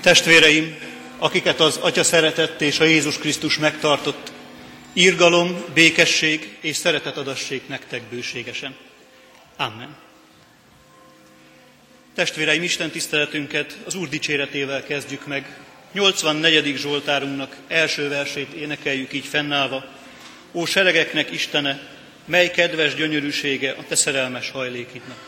Testvéreim, akiket az Atya szeretett és a Jézus Krisztus megtartott, írgalom, békesség és szeretet adassék nektek bőségesen. Amen. Testvéreim, Isten tiszteletünket az Úr dicséretével kezdjük meg. 84. Zsoltárunknak első versét énekeljük így fennállva. Ó seregeknek Istene, mely kedves gyönyörűsége a te szerelmes hajlékidnak.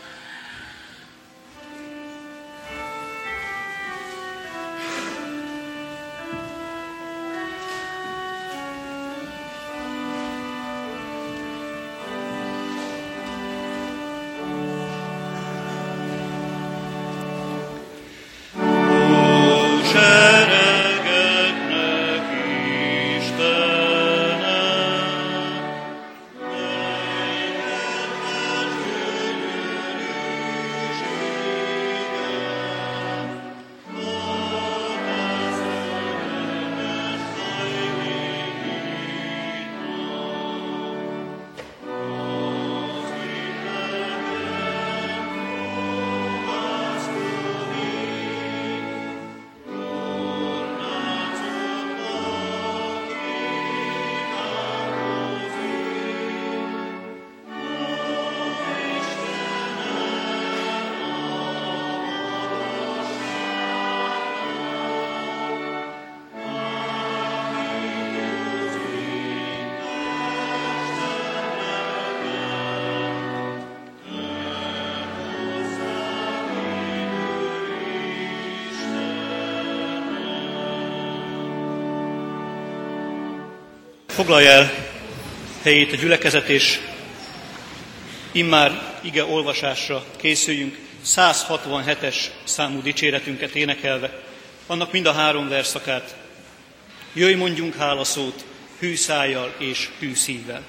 Foglalja el helyét a gyülekezet, és immár ige olvasásra készüljünk 167-es számú dicséretünket énekelve, annak mind a három verszakát. Jöjj, mondjunk hálaszót, hű szájjal és hű szívvel.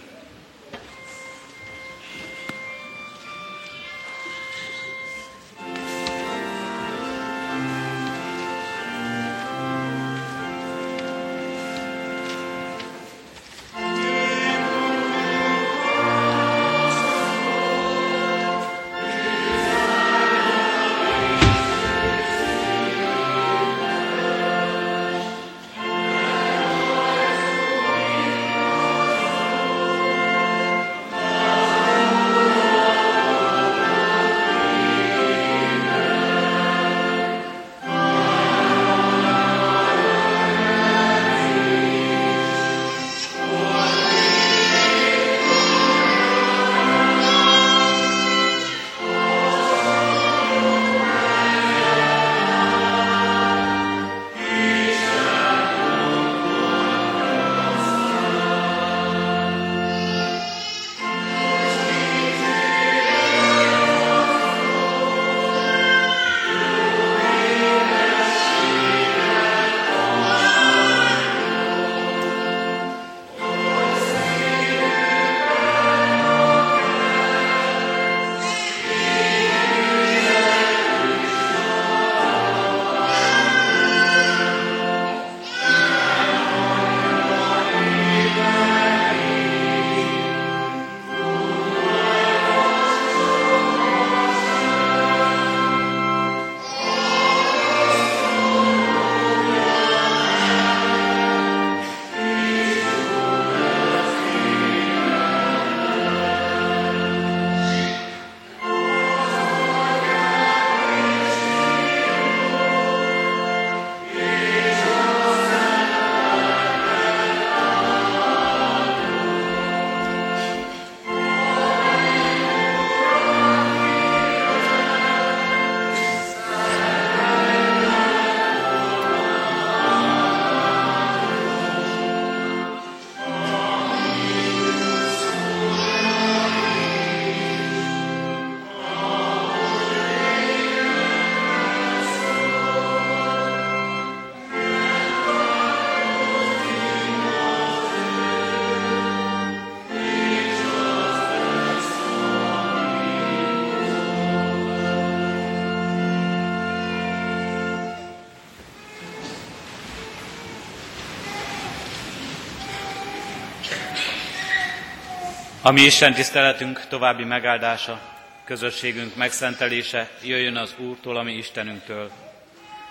A mi Isten tiszteletünk további megáldása, közösségünk megszentelése jöjjön az Úrtól, ami Istenünktől.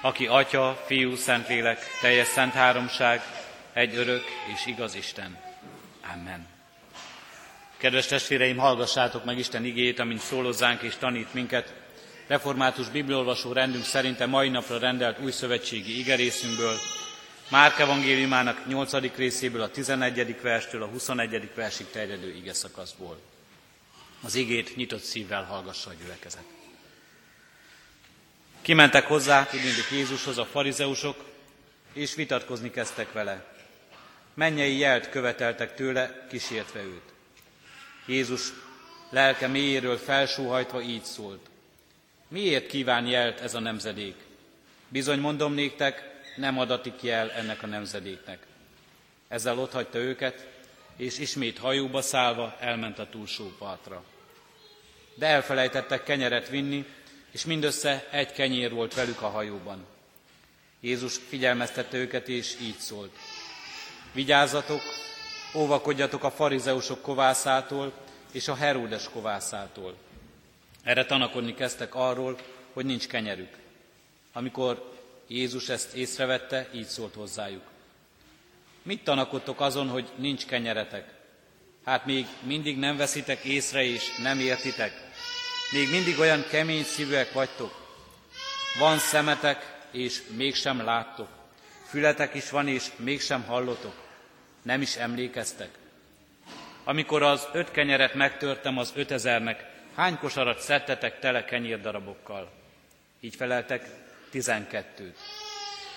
aki Atya, Fiú, Szentlélek, teljes szent háromság, egy örök és igaz Isten. Amen. Kedves testvéreim, hallgassátok meg Isten igét, amint szólozzánk és tanít minket. Református bibliolvasó rendünk szerint a mai napra rendelt új szövetségi igerészünkből, Márk evangéliumának 8. részéből a 11. verstől a 21. versig terjedő ige szakaszból. Az igét nyitott szívvel hallgassa a gyülekezet. Kimentek hozzá, tudnék Jézushoz a farizeusok, és vitatkozni kezdtek vele. Mennyei jelt követeltek tőle, kísértve őt. Jézus lelke mélyéről felsóhajtva így szólt. Miért kíván jelt ez a nemzedék? Bizony mondom néktek, nem adatik jel ennek a nemzedéknek. Ezzel otthagyta őket, és ismét hajóba szállva elment a túlsó partra. De elfelejtettek kenyeret vinni, és mindössze egy kenyér volt velük a hajóban. Jézus figyelmeztette őket, és így szólt. Vigyázzatok, óvakodjatok a farizeusok kovászától és a Heródes kovászától. Erre tanakodni kezdtek arról, hogy nincs kenyerük. Amikor Jézus ezt észrevette, így szólt hozzájuk. Mit tanakodtok azon, hogy nincs kenyeretek? Hát még mindig nem veszitek észre és nem értitek. Még mindig olyan kemény szívűek vagytok. Van szemetek, és mégsem láttok. Fületek is van, és mégsem hallotok. Nem is emlékeztek. Amikor az öt kenyeret megtörtem az ötezernek, hány kosarat szedtetek tele kenyérdarabokkal? Így feleltek, tizenkettőt.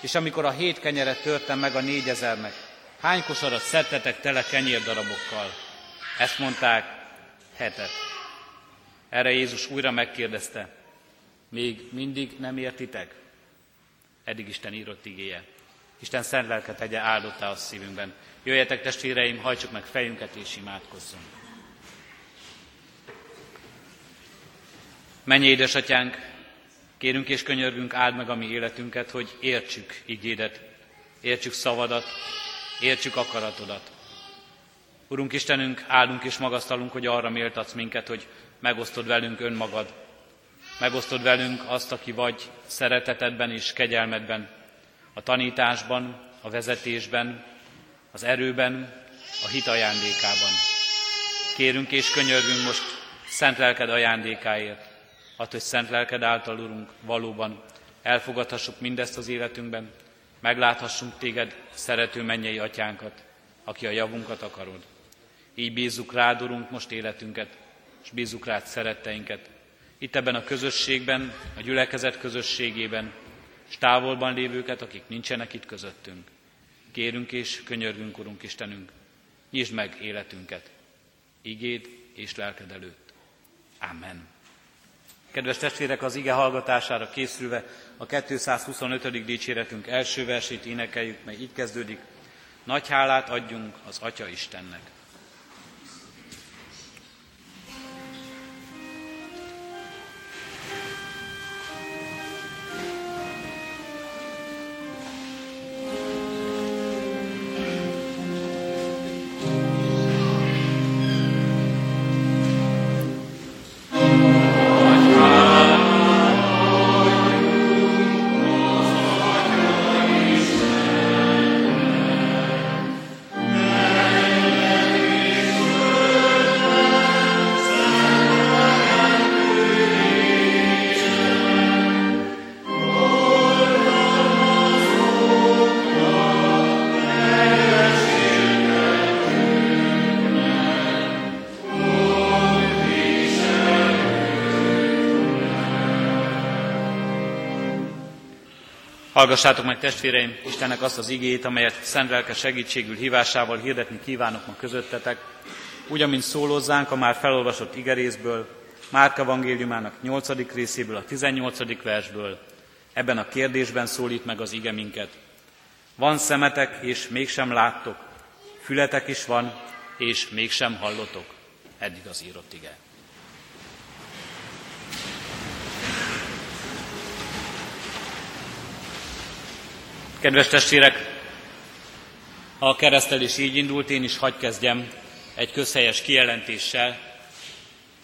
És amikor a hét kenyeret törtem meg a négyezernek, hány kosarat szedtetek tele kenyérdarabokkal? Ezt mondták, hetet. Erre Jézus újra megkérdezte, még mindig nem értitek? Eddig Isten írott igéje. Isten szent lelket tegye áldottá a szívünkben. Jöjjetek testvéreim, hajtsuk meg fejünket és imádkozzunk. Menj édesatyánk, kérünk és könyörgünk, áld meg a mi életünket, hogy értsük igédet, értsük szavadat, értsük akaratodat. Urunk Istenünk, áldunk és magasztalunk, hogy arra méltatsz minket, hogy megosztod velünk önmagad, megosztod velünk azt, aki vagy szeretetedben és kegyelmedben, a tanításban, a vezetésben, az erőben, a hit ajándékában. Kérünk és könyörgünk most szent lelked ajándékáért, att, hogy szent lelked által, Urunk, valóban elfogadhassuk mindezt az életünkben, megláthassunk téged, szerető mennyei atyánkat, aki a javunkat akarod. Így bízzuk rád, Urunk, most életünket, és bízzuk rád szeretteinket. Itt ebben a közösségben, a gyülekezet közösségében, és távolban lévőket, akik nincsenek itt közöttünk. Kérünk és könyörgünk, Urunk Istenünk, nyisd meg életünket, igéd és lelked előtt. Amen. Kedves testvérek, az ige hallgatására készülve a 225. dicséretünk első versét énekeljük, mely így kezdődik. Nagy hálát adjunk az Atya Istennek. Hallgassátok meg testvéreim Istennek azt az igét, amelyet szent lelke segítségül hívásával hirdetni kívánok ma közöttetek, úgy, amint szólózzánk a már felolvasott igerészből, Márk evangéliumának 8. részéből, a 18. versből. Ebben a kérdésben szólít meg az ige minket. Van szemetek, és mégsem láttok, fületek is van, és mégsem hallotok. Eddig az írott ige. Kedves testvérek, a keresztelés így indult, én is hagy kezdjem egy közhelyes kijelentéssel.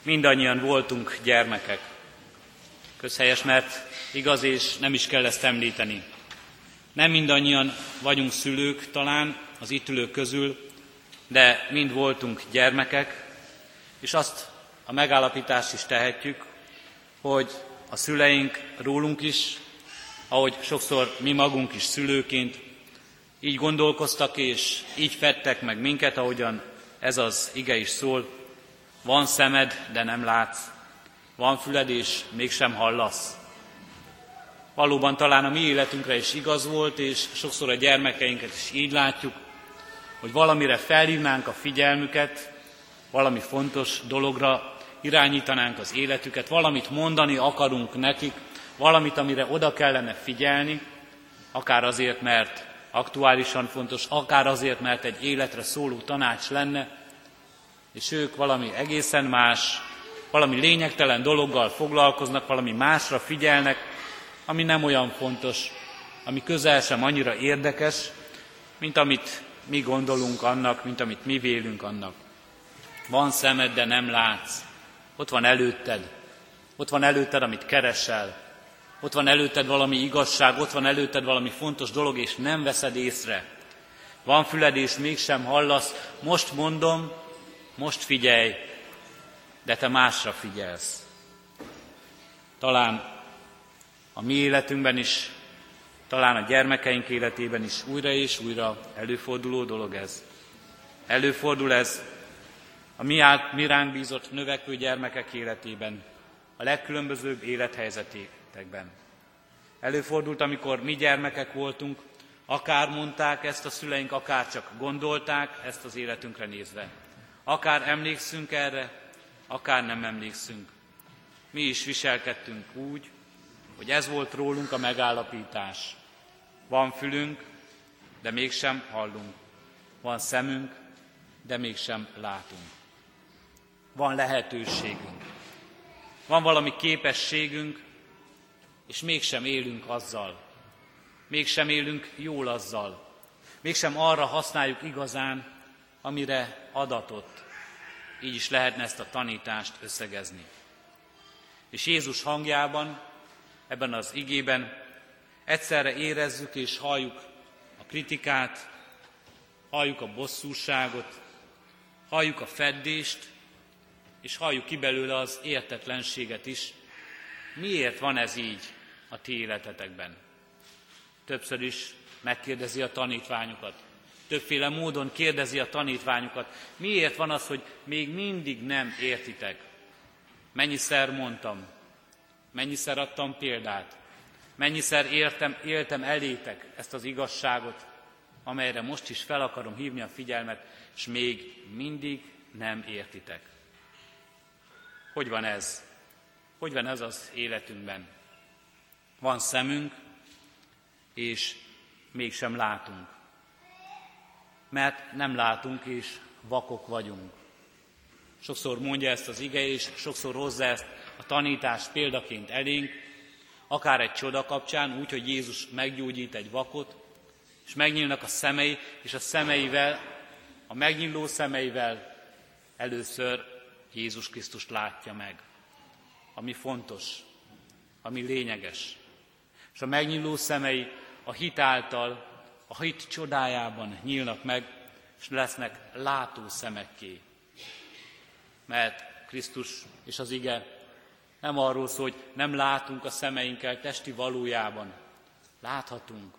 Mindannyian voltunk gyermekek. Közhelyes, mert igaz, és nem is kell ezt említeni. Nem mindannyian vagyunk szülők talán az itt ülők közül, de mind voltunk gyermekek, és azt a megállapítást is tehetjük, hogy a szüleink rólunk is, ahogy sokszor mi magunk is szülőként így gondolkoztak és így fettek meg minket, ahogyan ez az ige is szól. Van szemed, de nem látsz. Van füled, és mégsem hallasz. Valóban talán a mi életünkre is igaz volt, és sokszor a gyermekeinket is így látjuk, hogy valamire felhívnánk a figyelmüket, valami fontos dologra irányítanánk az életüket, valamit mondani akarunk nekik, valamit, amire oda kellene figyelni, akár azért, mert aktuálisan fontos, akár azért, mert egy életre szóló tanács lenne, és ők valami egészen más, valami lényegtelen dologgal foglalkoznak, valami másra figyelnek, ami nem olyan fontos, ami közel sem annyira érdekes, mint amit mi gondolunk annak, mint amit mi vélünk annak. Van szemed, de nem látsz. Ott van előtted. Ott van előtted, amit keresel. Ott van előtted valami igazság, ott van előtted valami fontos dolog, és nem veszed észre. Van füled, és mégsem hallasz. Most mondom, most figyelj, de te másra figyelsz. Talán a mi életünkben is, talán a gyermekeink életében is újra és újra előforduló dolog ez. Előfordul ez a mi, át, mi ránk bízott növekvő gyermekek életében, a legkülönbözőbb élethelyzetekben. Előfordult, amikor mi gyermekek voltunk, akár mondták ezt a szüleink, akár csak gondolták ezt az életünkre nézve. Akár emlékszünk erre, akár nem emlékszünk. Mi is viselkedtünk úgy, hogy ez volt rólunk a megállapítás. Van fülünk, de mégsem hallunk. Van szemünk, de mégsem látunk. Van lehetőségünk. Van valami képességünk, és mégsem élünk azzal. Mégsem élünk jól azzal. Mégsem arra használjuk igazán, amire adatott. Így is lehetne ezt a tanítást összegezni. És Jézus hangjában, ebben az igében egyszerre érezzük és halljuk a kritikát, halljuk a bosszúságot, halljuk a feddést, és halljuk ki belőle az értetlenséget is. Miért van ez így a ti életetekben? Többször is megkérdezi a tanítványokat. Többféle módon kérdezi a tanítványokat. Miért van az, hogy még mindig nem értitek? Mennyiszer mondtam, mennyiszer adtam példát, mennyiszer értem, éltem elétek ezt az igazságot, amelyre most is fel akarom hívni a figyelmet, és még mindig nem értitek. Hogy van ez? Hogy van ez az életünkben? Van szemünk, és mégsem látunk. Mert nem látunk, és vakok vagyunk. Sokszor mondja ezt az ige, és sokszor hozza ezt a tanítás példaként elénk, akár egy csoda kapcsán, úgy, hogy Jézus meggyógyít egy vakot, és megnyílnak a szemei, és a szemeivel, a megnyíló szemeivel először Jézus Krisztust látja meg, ami fontos, ami lényeges. És a megnyíló szemei a hit által, a hit csodájában nyílnak meg, és lesznek látó szemekké. Mert Krisztus és az ige nem arról szól, hogy nem látunk a szemeinkkel testi valójában. Láthatunk,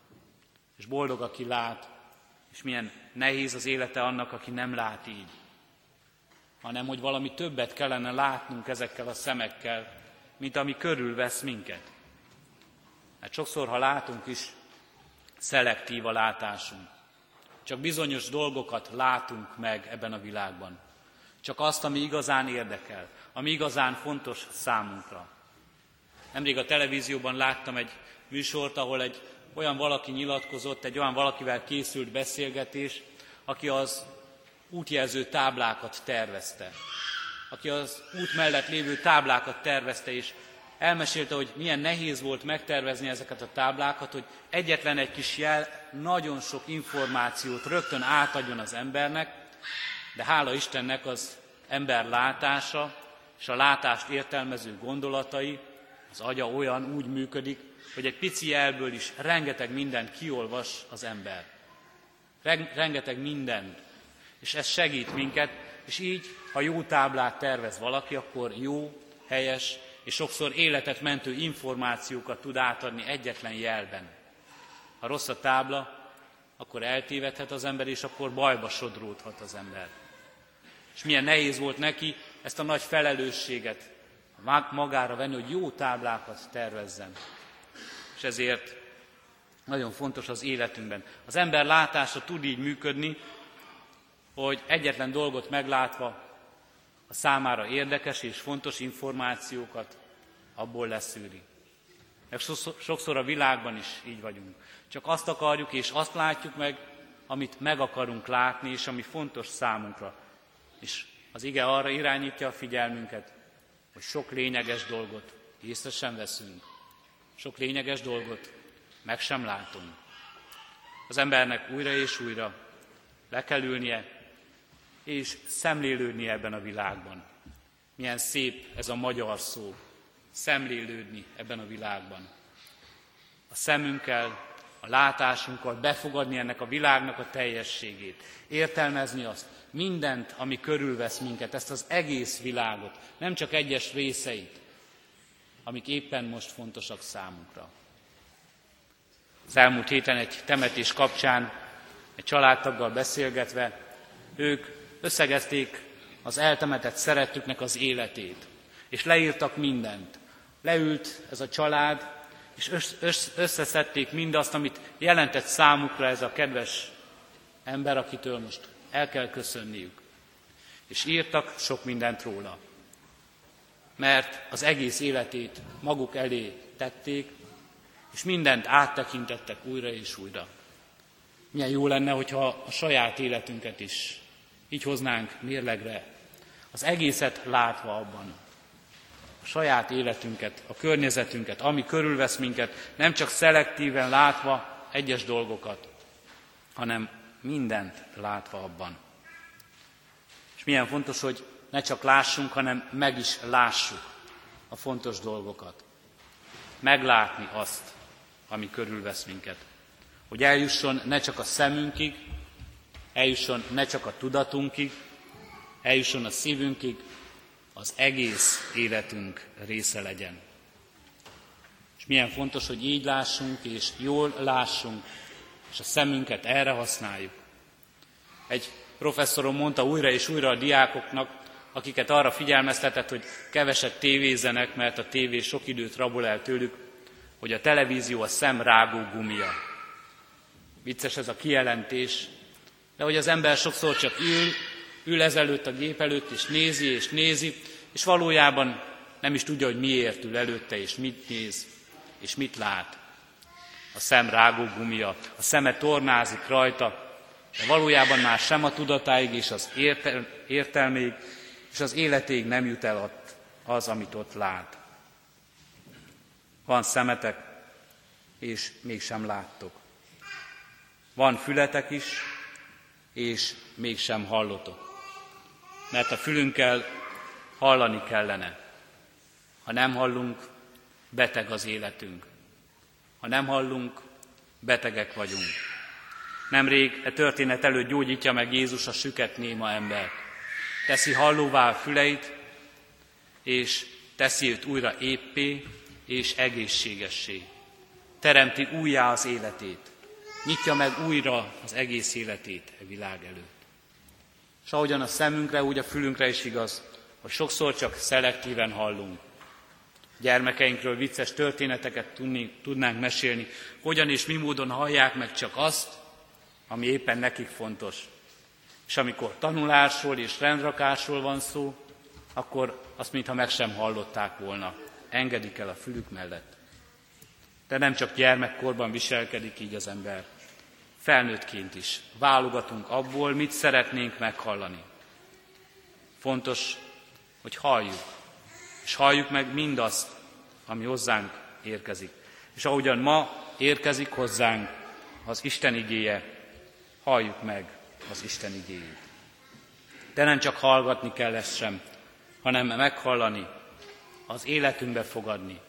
és boldog, aki lát, és milyen nehéz az élete annak, aki nem lát így hanem hogy valami többet kellene látnunk ezekkel a szemekkel, mint ami körülvesz minket. Mert sokszor, ha látunk is, szelektív a látásunk. Csak bizonyos dolgokat látunk meg ebben a világban. Csak azt, ami igazán érdekel, ami igazán fontos számunkra. Nemrég a televízióban láttam egy műsort, ahol egy olyan valaki nyilatkozott, egy olyan valakivel készült beszélgetés, aki az útjelző táblákat tervezte. Aki az út mellett lévő táblákat tervezte, és elmesélte, hogy milyen nehéz volt megtervezni ezeket a táblákat, hogy egyetlen egy kis jel nagyon sok információt rögtön átadjon az embernek, de hála Istennek az ember látása és a látást értelmező gondolatai az agya olyan úgy működik, hogy egy pici jelből is rengeteg mindent kiolvas az ember. Rengeteg mindent. És ez segít minket, és így, ha jó táblát tervez valaki, akkor jó, helyes és sokszor életet mentő információkat tud átadni egyetlen jelben. Ha rossz a tábla, akkor eltévedhet az ember, és akkor bajba sodródhat az ember. És milyen nehéz volt neki ezt a nagy felelősséget magára venni, hogy jó táblákat tervezzen. És ezért nagyon fontos az életünkben. Az ember látása tud így működni, hogy egyetlen dolgot meglátva a számára érdekes és fontos információkat abból leszűri. Meg sokszor a világban is így vagyunk. Csak azt akarjuk és azt látjuk meg, amit meg akarunk látni, és ami fontos számunkra. És az ige arra irányítja a figyelmünket, hogy sok lényeges dolgot észre sem veszünk. Sok lényeges dolgot meg sem látunk. Az embernek újra és újra le kell ülnie, és szemlélődni ebben a világban. Milyen szép ez a magyar szó, szemlélődni ebben a világban. A szemünkkel, a látásunkkal befogadni ennek a világnak a teljességét, értelmezni azt, mindent, ami körülvesz minket, ezt az egész világot, nem csak egyes részeit, amik éppen most fontosak számunkra. Az elmúlt héten egy temetés kapcsán egy családtaggal beszélgetve, ők összegezték az eltemetett szeretüknek az életét, és leírtak mindent. Leült ez a család, és összeszedték mindazt, amit jelentett számukra ez a kedves ember, akitől most el kell köszönniük. És írtak sok mindent róla. Mert az egész életét maguk elé tették, és mindent áttekintettek újra és újra. Milyen jó lenne, hogyha a saját életünket is így hoznánk mérlegre, az egészet látva abban, a saját életünket, a környezetünket, ami körülvesz minket, nem csak szelektíven látva egyes dolgokat, hanem mindent látva abban. És milyen fontos, hogy ne csak lássunk, hanem meg is lássuk a fontos dolgokat. Meglátni azt, ami körülvesz minket. Hogy eljusson ne csak a szemünkig, eljusson ne csak a tudatunkig, eljusson a szívünkig, az egész életünk része legyen. És milyen fontos, hogy így lássunk, és jól lássunk, és a szemünket erre használjuk. Egy professzorom mondta újra és újra a diákoknak, akiket arra figyelmeztetett, hogy keveset tévézenek, mert a tévé sok időt rabol el tőlük, hogy a televízió a szem rágó gumia. Vicces ez a kijelentés, de hogy az ember sokszor csak ül, ül ezelőtt a gép előtt, és nézi, és nézi, és valójában nem is tudja, hogy miért ül előtte, és mit néz, és mit lát. A szem rágógumia, a szeme tornázik rajta, de valójában már sem a tudatáig és az értel, értelméig, és az életéig nem jut el ott az, amit ott lát. Van szemetek, és mégsem láttok. Van fületek is, és mégsem hallotok. Mert a fülünkkel hallani kellene. Ha nem hallunk, beteg az életünk. Ha nem hallunk, betegek vagyunk. Nemrég e történet előtt gyógyítja meg Jézus a süket néma embert. Teszi hallóvá a füleit, és teszi őt újra éppé és egészségessé. Teremti újjá az életét. Nyitja meg újra az egész életét a világ előtt. És ahogyan a szemünkre, úgy a fülünkre is igaz, hogy sokszor csak szelektíven hallunk. Gyermekeinkről vicces történeteket tudnánk mesélni, hogyan és mi módon hallják meg csak azt, ami éppen nekik fontos. És amikor tanulásról és rendrakásról van szó, akkor azt mintha meg sem hallották volna. Engedik el a fülük mellett. De nem csak gyermekkorban viselkedik így az ember. Felnőttként is válogatunk abból, mit szeretnénk meghallani. Fontos, hogy halljuk, és halljuk meg mindazt, ami hozzánk érkezik. És ahogyan ma érkezik hozzánk az Isten igéje, halljuk meg az Isten igéjét. De nem csak hallgatni kell ezt sem, hanem meghallani, az életünkbe fogadni.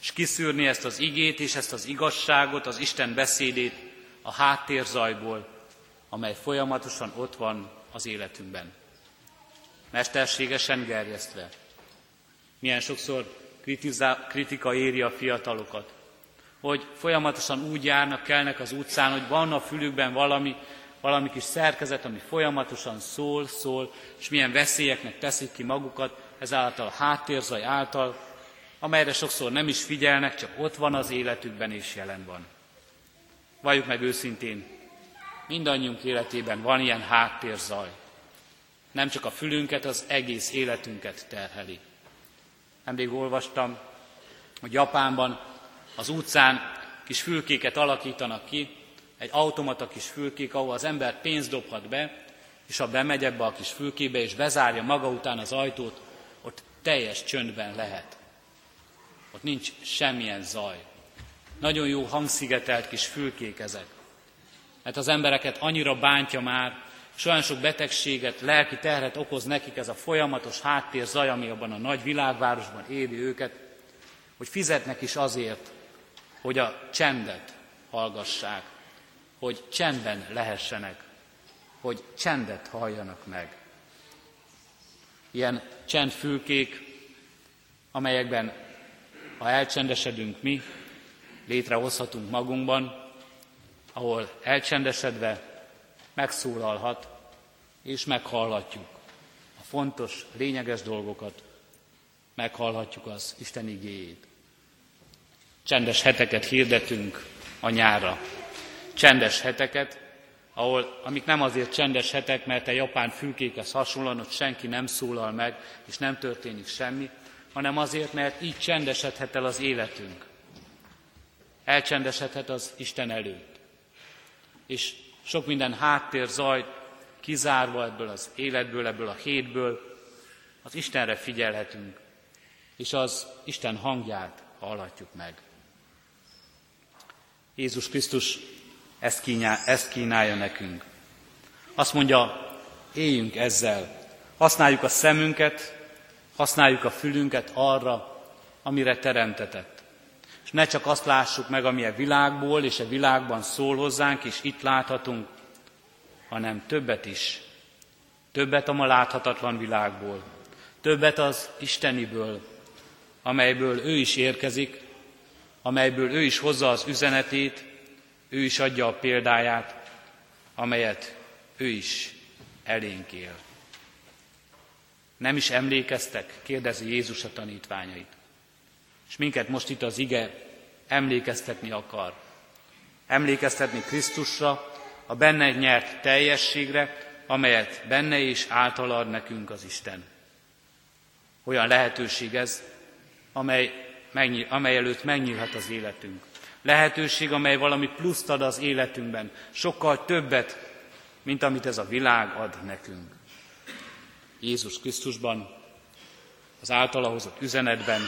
és kiszűrni ezt az igét és ezt az igazságot, az Isten beszédét a háttérzajból, amely folyamatosan ott van az életünkben. Mesterségesen gerjesztve. Milyen sokszor kritika éri a fiatalokat, hogy folyamatosan úgy járnak, kelnek az utcán, hogy van a fülükben valami, valami kis szerkezet, ami folyamatosan szól, szól, és milyen veszélyeknek teszik ki magukat, ezáltal a háttérzaj által, amelyre sokszor nem is figyelnek, csak ott van az életükben és jelen van. Valljuk meg őszintén, mindannyiunk életében van ilyen háttérzaj. Nem csak a fülünket, az egész életünket terheli. Nemrég olvastam, hogy Japánban az utcán kis fülkéket alakítanak ki, egy automata kis fülkék, ahol az ember pénzt dobhat be, és ha bemegy ebbe a kis fülkébe, és bezárja maga után az ajtót, ott teljes csöndben lehet. Ott nincs semmilyen zaj. Nagyon jó hangszigetelt kis fülkék ezek. Mert az embereket annyira bántja már, és olyan sok betegséget, lelki terhet okoz nekik ez a folyamatos háttér zaj, ami abban a nagy világvárosban éli őket, hogy fizetnek is azért, hogy a csendet hallgassák, hogy csendben lehessenek, hogy csendet halljanak meg. Ilyen csendfülkék, amelyekben, ha elcsendesedünk mi, létrehozhatunk magunkban, ahol elcsendesedve megszólalhat, és meghallhatjuk a fontos, lényeges dolgokat, meghallhatjuk az Isten igéjét. Csendes heteket hirdetünk a nyára. Csendes heteket, ahol, amik nem azért csendes hetek, mert a japán fülkékhez hasonlóan ott senki nem szólal meg, és nem történik semmi, hanem azért, mert így csendesedhet el az életünk. Elcsendesedhet az Isten előtt. És sok minden háttér zaj kizárva ebből az életből, ebből a hétből, az Istenre figyelhetünk, és az Isten hangját hallhatjuk meg. Jézus Krisztus ezt, kínál, ezt kínálja nekünk. Azt mondja, éljünk ezzel, használjuk a szemünket, használjuk a fülünket arra, amire teremtetett. És ne csak azt lássuk meg, ami a világból és a világban szól hozzánk, és itt láthatunk, hanem többet is. Többet a ma láthatatlan világból, többet az Isteniből, amelyből ő is érkezik, amelyből ő is hozza az üzenetét, ő is adja a példáját, amelyet ő is elénk él. Nem is emlékeztek, kérdezi Jézus a tanítványait. És minket most itt az ige emlékeztetni akar. Emlékeztetni Krisztusra, a benne nyert teljességre, amelyet benne és által ad nekünk az Isten. Olyan lehetőség ez, amely, megnyíl, amely előtt megnyílhat az életünk. Lehetőség, amely valami pluszt ad az életünkben, sokkal többet, mint amit ez a világ ad nekünk. Jézus Krisztusban, az általa hozott üzenetben,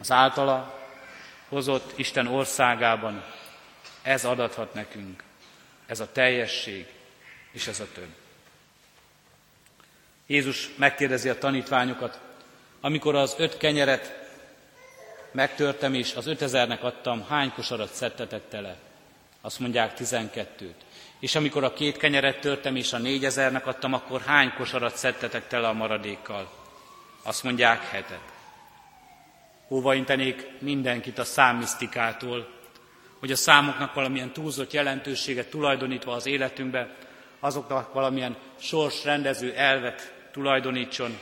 az általa hozott Isten országában, ez adathat nekünk, ez a teljesség és ez a több. Jézus megkérdezi a tanítványokat, amikor az öt kenyeret megtörtem, és az ötezernek adtam, hány kosarat szedtetek tele? Azt mondják tizenkettőt. És amikor a két kenyeret törtem, és a négyezernek adtam, akkor hány kosarat szedtetek tele a maradékkal? Azt mondják hetet. Hova intenék mindenkit a számmisztikától, hogy a számoknak valamilyen túlzott jelentőséget tulajdonítva az életünkbe, azoknak valamilyen sorsrendező elvet tulajdonítson.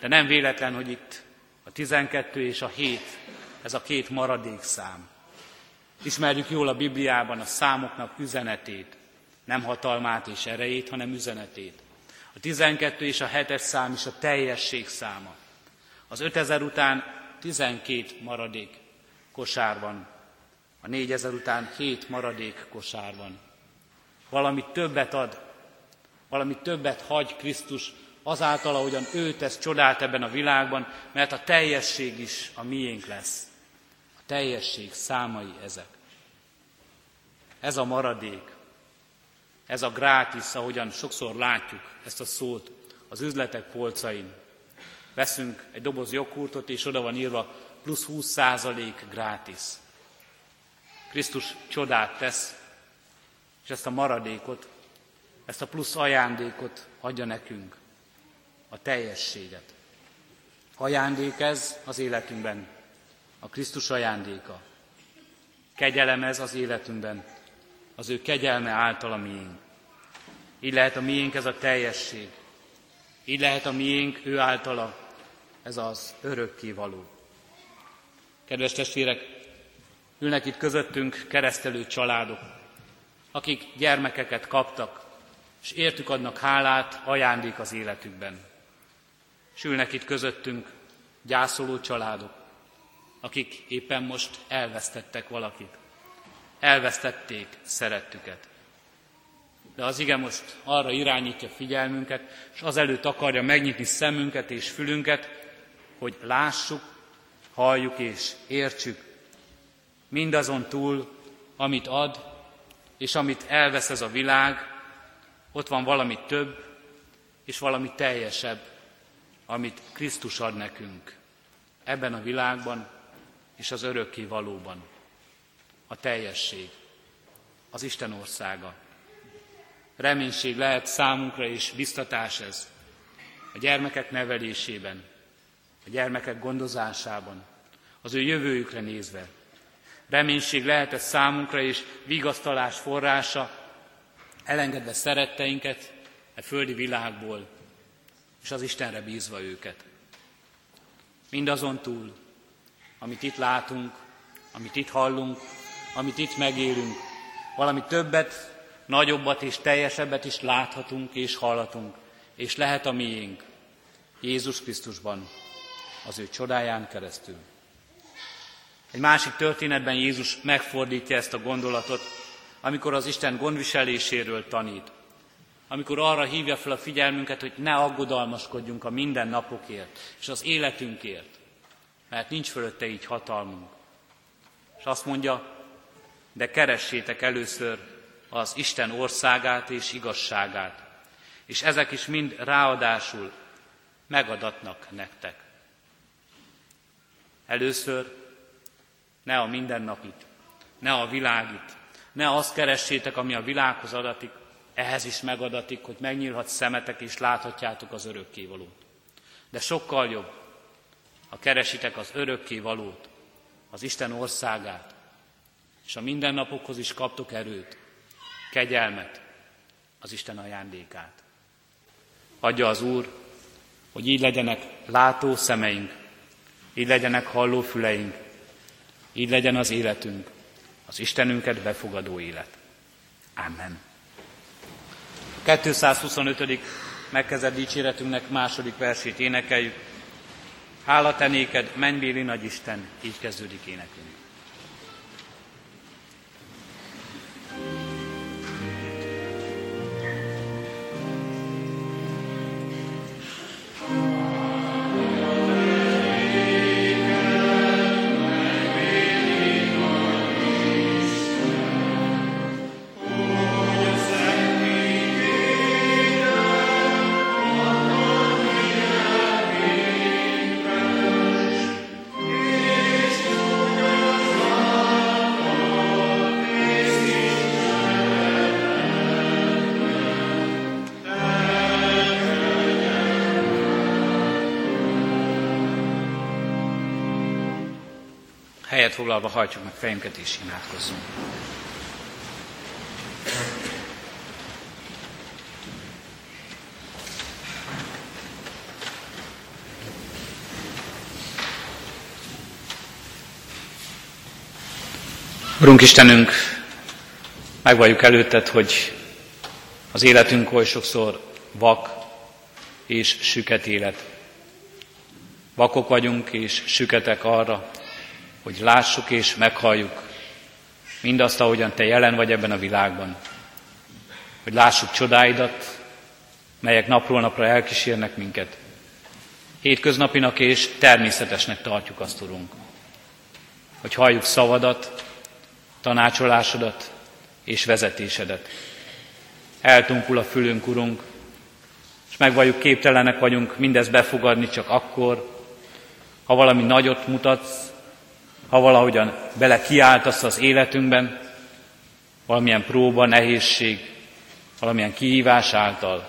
De nem véletlen, hogy itt a 12 és a 7 ez a két maradék szám. Ismerjük jól a Bibliában a számoknak üzenetét, nem hatalmát és erejét, hanem üzenetét. A 12 és a 7-es szám is a teljesség száma. Az 5000 után 12 maradék kosár van. A 4000 után 7 maradék kosár van. Valami többet ad, valami többet hagy Krisztus azáltal, ahogyan ő tesz csodát ebben a világban, mert a teljesség is a miénk lesz teljesség számai ezek. Ez a maradék, ez a grátis, ahogyan sokszor látjuk ezt a szót az üzletek polcain. Veszünk egy doboz joghurtot, és oda van írva plusz 20 százalék grátis. Krisztus csodát tesz, és ezt a maradékot, ezt a plusz ajándékot adja nekünk, a teljességet. Ajándék ez az életünkben, a Krisztus ajándéka. Kegyelem ez az életünkben, az ő kegyelme által a miénk. Így lehet a miénk ez a teljesség. Így lehet a miénk ő általa ez az örökké való. Kedves testvérek, ülnek itt közöttünk keresztelő családok, akik gyermekeket kaptak, és értük adnak hálát, ajándék az életükben. És ülnek itt közöttünk gyászoló családok, akik éppen most elvesztettek valakit. Elvesztették szerettüket. De az ige most arra irányítja figyelmünket, és azelőtt akarja megnyitni szemünket és fülünket, hogy lássuk, halljuk és értsük mindazon túl, amit ad, és amit elvesz ez a világ, ott van valami több, és valami teljesebb, amit Krisztus ad nekünk ebben a világban és az örökké valóban. A teljesség, az Isten országa. Reménység lehet számunkra és biztatás ez a gyermekek nevelésében, a gyermekek gondozásában, az ő jövőjükre nézve. Reménység lehet ez számunkra és vigasztalás forrása, elengedve szeretteinket a földi világból, és az Istenre bízva őket. Mindazon túl, amit itt látunk, amit itt hallunk, amit itt megélünk, valami többet, nagyobbat és teljesebbet is láthatunk és hallhatunk, és lehet a miénk, Jézus Krisztusban, az ő csodáján keresztül. Egy másik történetben Jézus megfordítja ezt a gondolatot, amikor az Isten gondviseléséről tanít. Amikor arra hívja fel a figyelmünket, hogy ne aggodalmaskodjunk a mindennapokért és az életünkért, mert nincs fölötte így hatalmunk. És azt mondja, de keressétek először az Isten országát és igazságát, és ezek is mind ráadásul megadatnak nektek. Először ne a mindennapit, ne a világit, ne azt keressétek, ami a világhoz adatik, ehhez is megadatik, hogy megnyílhat szemetek és láthatjátok az örökkévalót. De sokkal jobb, ha keresitek az örökkévalót, az Isten országát, és a mindennapokhoz is kaptok erőt, kegyelmet, az Isten ajándékát. Adja az Úr, hogy így legyenek látó szemeink, így legyenek halló füleink, így legyen az életünk, az Istenünket befogadó élet. Amen. 225. megkezdett dicséretünknek második versét énekeljük. Hála te néked, mennybéli nagyisten, így kezdődik énekünk. Helyet foglalva hajtsuk meg fejünket és imádkozzunk. Urunk Istenünk, megvalljuk előtted, hogy az életünk oly sokszor vak és süket élet. Vakok vagyunk és süketek arra, hogy lássuk és meghalljuk mindazt, ahogyan Te jelen vagy ebben a világban. Hogy lássuk csodáidat, melyek napról napra elkísérnek minket. Hétköznapinak és természetesnek tartjuk azt, Urunk. Hogy halljuk szavadat, tanácsolásodat és vezetésedet. Eltunkul a fülünk, Urunk, és megvalljuk képtelenek vagyunk mindezt befogadni csak akkor, ha valami nagyot mutatsz, ha valahogyan bele kiáltasz az életünkben, valamilyen próba, nehézség, valamilyen kihívás által,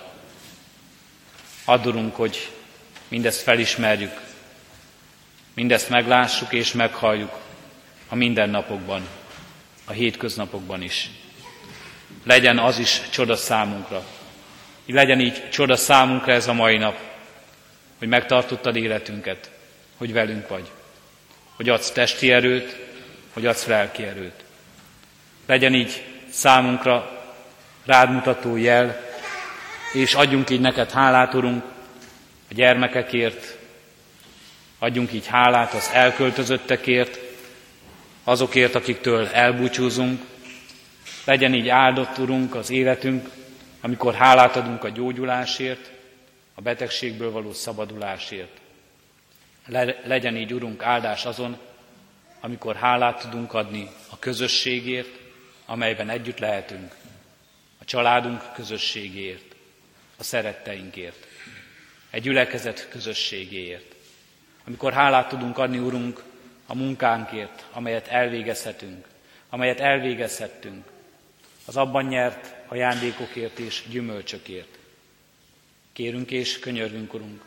addurunk, hogy mindezt felismerjük, mindezt meglássuk és meghalljuk a mindennapokban, a hétköznapokban is. Legyen az is csoda számunkra. Legyen így csoda számunkra ez a mai nap, hogy megtartottad életünket, hogy velünk vagy, hogy adsz testi erőt, hogy adsz lelki erőt. Legyen így számunkra rád mutató jel, és adjunk így neked hálát, Urunk, a gyermekekért, adjunk így hálát az elköltözöttekért, azokért, akiktől elbúcsúzunk. Legyen így áldott, Urunk, az életünk, amikor hálát adunk a gyógyulásért, a betegségből való szabadulásért. Le, legyen így, Urunk, áldás azon, amikor hálát tudunk adni a közösségért, amelyben együtt lehetünk, a családunk közösségéért, a szeretteinkért, egy gyülekezet közösségéért. Amikor hálát tudunk adni, Urunk, a munkánkért, amelyet elvégezhetünk, amelyet elvégezhettünk, az abban nyert ajándékokért és gyümölcsökért. Kérünk és könyörgünk, Urunk,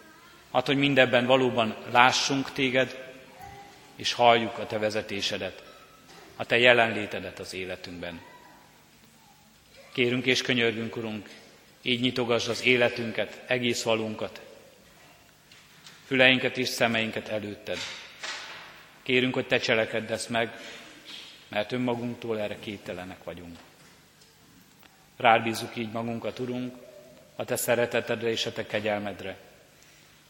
hát, hogy mindebben valóban lássunk Téged, és halljuk a Te vezetésedet, a Te jelenlétedet az életünkben. Kérünk és könyörgünk, Urunk, így nyitogasd az életünket, egész valunkat, füleinket és szemeinket előtted. Kérünk, hogy Te cselekedd ezt meg, mert önmagunktól erre képtelenek vagyunk. Rád bízzuk így magunkat, Urunk, a Te szeretetedre és a Te kegyelmedre,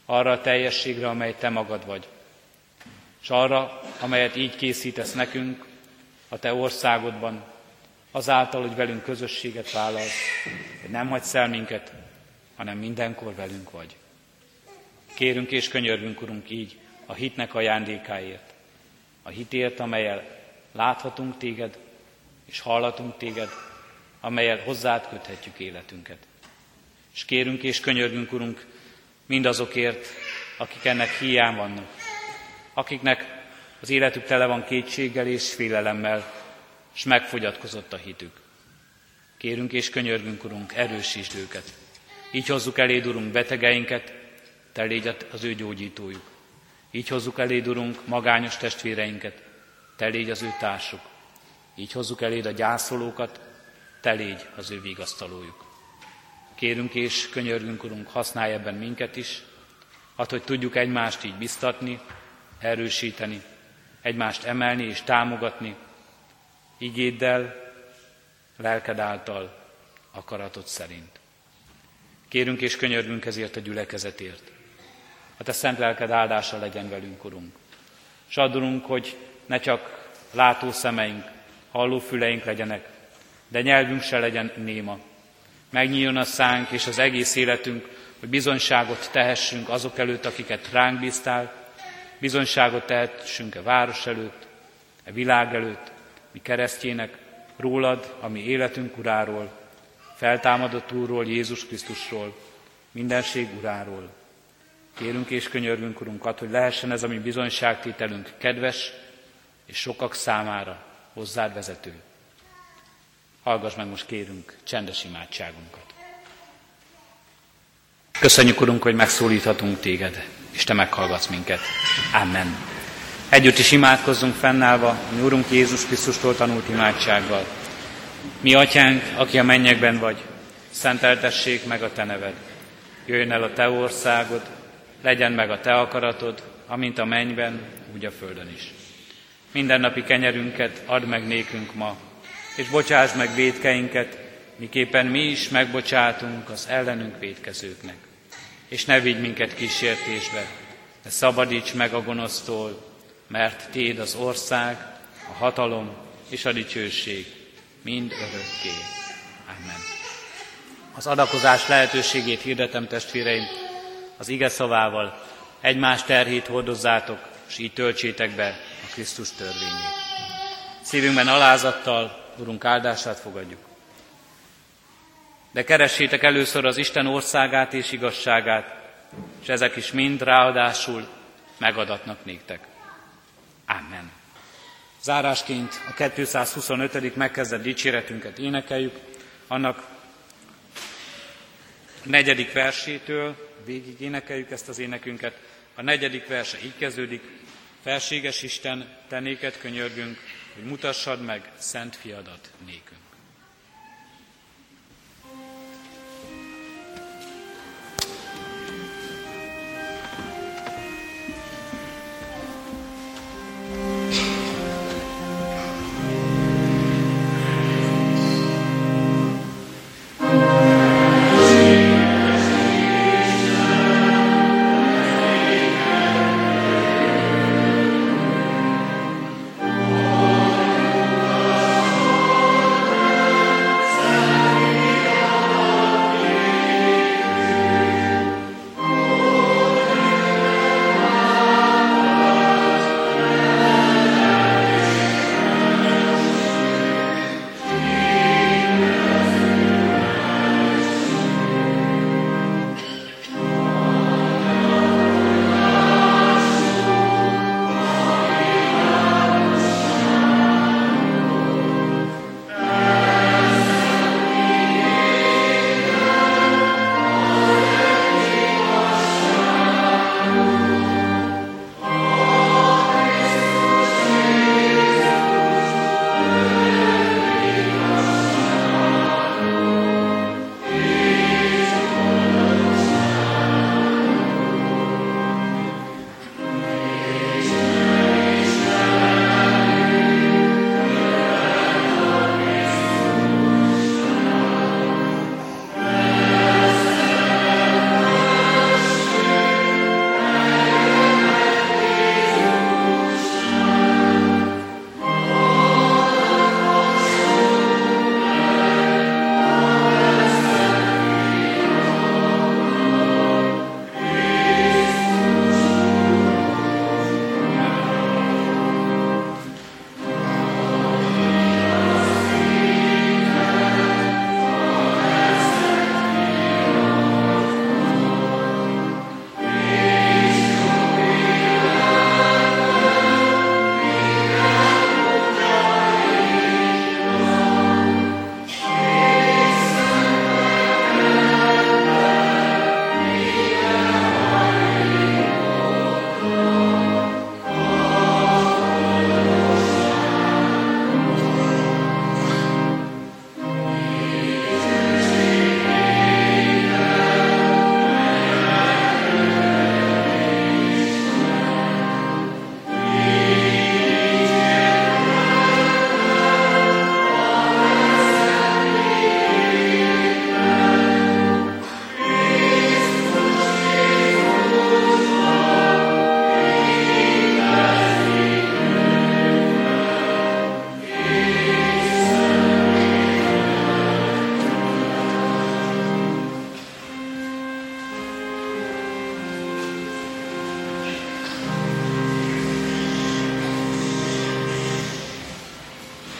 arra a teljességre, amely Te magad vagy, és arra, amelyet így készítesz nekünk a Te országodban, azáltal, hogy velünk közösséget vállalsz, hogy nem hagysz el minket, hanem mindenkor velünk vagy. Kérünk és könyörgünk, Urunk, így a hitnek ajándékáért, a hitért, amelyel láthatunk téged, és hallatunk téged, amelyel hozzád köthetjük életünket. És kérünk és könyörgünk, Urunk, mindazokért, akik ennek hiány vannak, akiknek az életük tele van kétséggel és félelemmel, és megfogyatkozott a hitük. Kérünk és könyörgünk, Urunk, erősítsd őket. Így hozzuk eléd, Urunk, betegeinket, Te légy az ő gyógyítójuk. Így hozzuk eléd, Urunk, magányos testvéreinket, Te légy az ő társuk. Így hozzuk eléd a gyászolókat, Te légy az ő vigasztalójuk. Kérünk és könyörgünk, Urunk, használj ebben minket is, hát, hogy tudjuk egymást így biztatni, erősíteni, egymást emelni és támogatni, igéddel, lelked által, akaratod szerint. Kérünk és könyörgünk ezért a gyülekezetért. A te szent lelked áldása legyen velünk, Urunk. S adunk, hogy ne csak látó szemeink, halló füleink legyenek, de nyelvünk se legyen néma. Megnyíljon a szánk és az egész életünk, hogy bizonyságot tehessünk azok előtt, akiket ránk bíztál, bizonyságot tehessünk a város előtt, a világ előtt, mi keresztjének, rólad, a mi életünk uráról, feltámadott úrról, Jézus Krisztusról, mindenség uráról. Kérünk és könyörgünk, Urunkat, hogy lehessen ez a mi bizonyságtételünk kedves és sokak számára hozzád vezető. Hallgass meg most kérünk csendes imádságunkat. Köszönjük, Urunk, hogy megszólíthatunk téged, és te meghallgatsz minket. Amen. Együtt is imádkozzunk fennállva, mi Úrunk Jézus Krisztustól tanult imádsággal. Mi atyánk, aki a mennyekben vagy, szenteltessék meg a te neved. Jöjjön el a te országod, legyen meg a te akaratod, amint a mennyben, úgy a földön is. Mindennapi kenyerünket add meg nékünk ma, és bocsáss meg védkeinket, miképpen mi is megbocsátunk az ellenünk védkezőknek. És ne vigy minket kísértésbe, de szabadíts meg a gonosztól, mert Téd az ország, a hatalom és a dicsőség mind örökké. Amen. Az adakozás lehetőségét hirdetem testvéreim, az ige szavával egymás terhét hordozzátok, és így töltsétek be a Krisztus törvényét. Szívünkben alázattal Urunk áldását fogadjuk. De keressétek először az Isten országát és igazságát, és ezek is mind ráadásul megadatnak néktek. Amen. Zárásként a 225. megkezdett dicséretünket énekeljük, annak negyedik versétől végig énekeljük ezt az énekünket. A negyedik verse így kezdődik, Felséges Isten, te néked könyörgünk, hogy mutassad meg szent fiadat nékünk.